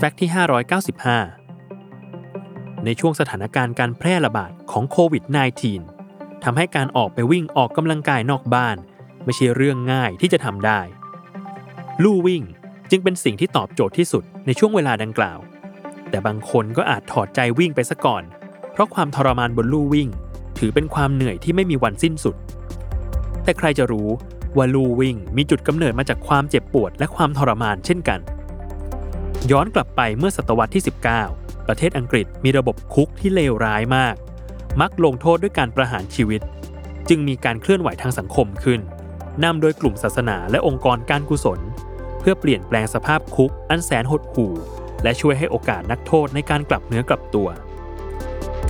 แฟกต์ที่ 595 ในช่วงสถานการณ์การแพร่ระบาดของโควิด -19 ทำให้การออกไปวิ่งออกกำลังกายนอกบ้าน ไม่ใช่เรื่องง่ายที่จะทำได้ ลู่วิ่งจึงเป็นสิ่งที่ตอบโจทย์ที่สุดในช่วงเวลาดังกล่าว แต่บางคนก็อาจถอดใจวิ่งไปซะก่อน เพราะความทรมานบนลู่วิ่ง ถือเป็นความเหนื่อยที่ไม่มีวันสิ้นสุด แต่ใครจะรู้ว่าลู่วิ่งมีจุดกำเนิดมาจากความเจ็บปวดและความทรมานเช่นกัน ย้อนกลับไปเมื่อศตวรรษที่ 19 ประเทศอังกฤษมีระบบคุกที่เลวร้ายมาก มักลงโทษด้วยการประหารชีวิต จึงมีการเคลื่อนไหวทางสังคมขึ้นนำโดยกลุ่มศาสนาและองค์กรการกุศล เพื่อเปลี่ยนแปลงสภาพคุกอันแสนหดหู่ และช่วยให้โอกาสนักโทษในการกลับเนื้อกลับตัว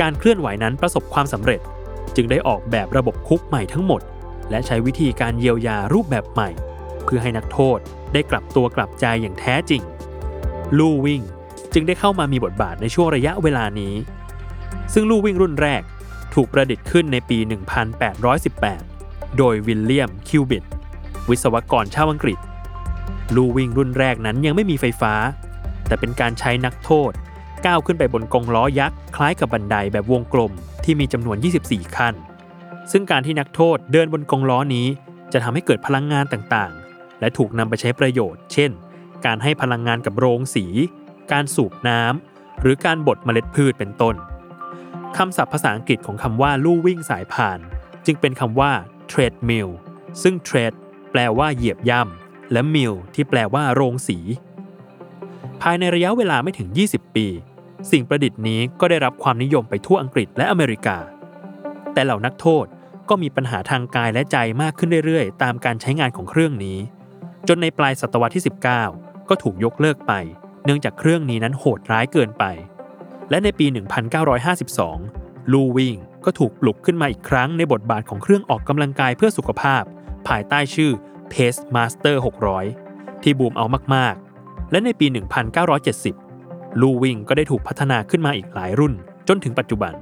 การเคลื่อนไหวนั้นประสบความสำเร็จ จึงได้ออกแบบระบบคุกใหม่ทั้งหมด และใช้วิธีการเยียวยารูปแบบใหม่ เพื่อให้นักโทษได้กลับตัวกลับใจอย่างแท้จริง ลู่วิ่ง จึงได้เข้ามามีบทบาทในช่วงระยะเวลานี้ ซึ่งลู่วิ่งรุ่นแรกถูกประดิษฐ์ขึ้นในปี 1818 โดยวิลเลียม คิวบิตวิศวกรชาวอังกฤษ ลู่วิ่งรุ่นแรกนั้นยังไม่มีไฟฟ้า แต่เป็นการใช้นักโทษ ก้าวขึ้นไปบนกงล้อยักษ์คล้ายกับบันไดแบบวงกลมที่มีจำนวน 24 ขั้น ซึ่งการที่นักโทษเดินบนกงล้อนี้ จะทำให้เกิดพลังงานต่างๆ และถูกนำไปใช้ประโยชน์ เช่น การให้พลังงานกับโรงสี การสูบน้ำหรือการบดเมล็ดพืชเป็นต้นคำศัพท์ภาษาอังกฤษของคำว่าลู่วิ่งสายพาน จึงเป็นคำว่า treadmill ซึ่ง tread แปลว่าเหยียบย่ำและ mill ที่แปลว่าโรงสี ภายในระยะเวลาไม่ถึง 20 ปี สิ่งประดิษฐ์นี้ก็ได้รับความนิยมไปทั่วอังกฤษและอเมริกา แต่เหล่านักโทษก็มีปัญหาทางกายและใจมากขึ้นเรื่อยๆ ตามการใช้งานของเครื่องนี้ จนในปลายศตวรรษที่ 19 ก็ถูกยกเลิกไป เนื่องจากเครื่องนี้นั้นโหดร้ายเกินไป และในปี 1952 ลูวิงก็ถูกปลุกขึ้นมาอีกครั้งในบทบาทของเครื่องออกกำลังกายเพื่อสุขภาพ ภายใต้ชื่อ Pace Master 600 ที่บูมเอามากๆ และในปี 1970 ลูวิงก็ได้ถูกพัฒนาขึ้นมาอีกหลายรุ่น จนถึงปัจจุบัน